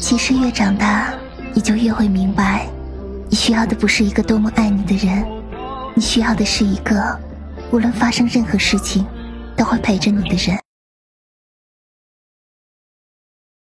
其实越长大你就越会明白你需要的不是一个多么爱你的人你需要的是一个无论发生任何事情都会陪着你的人。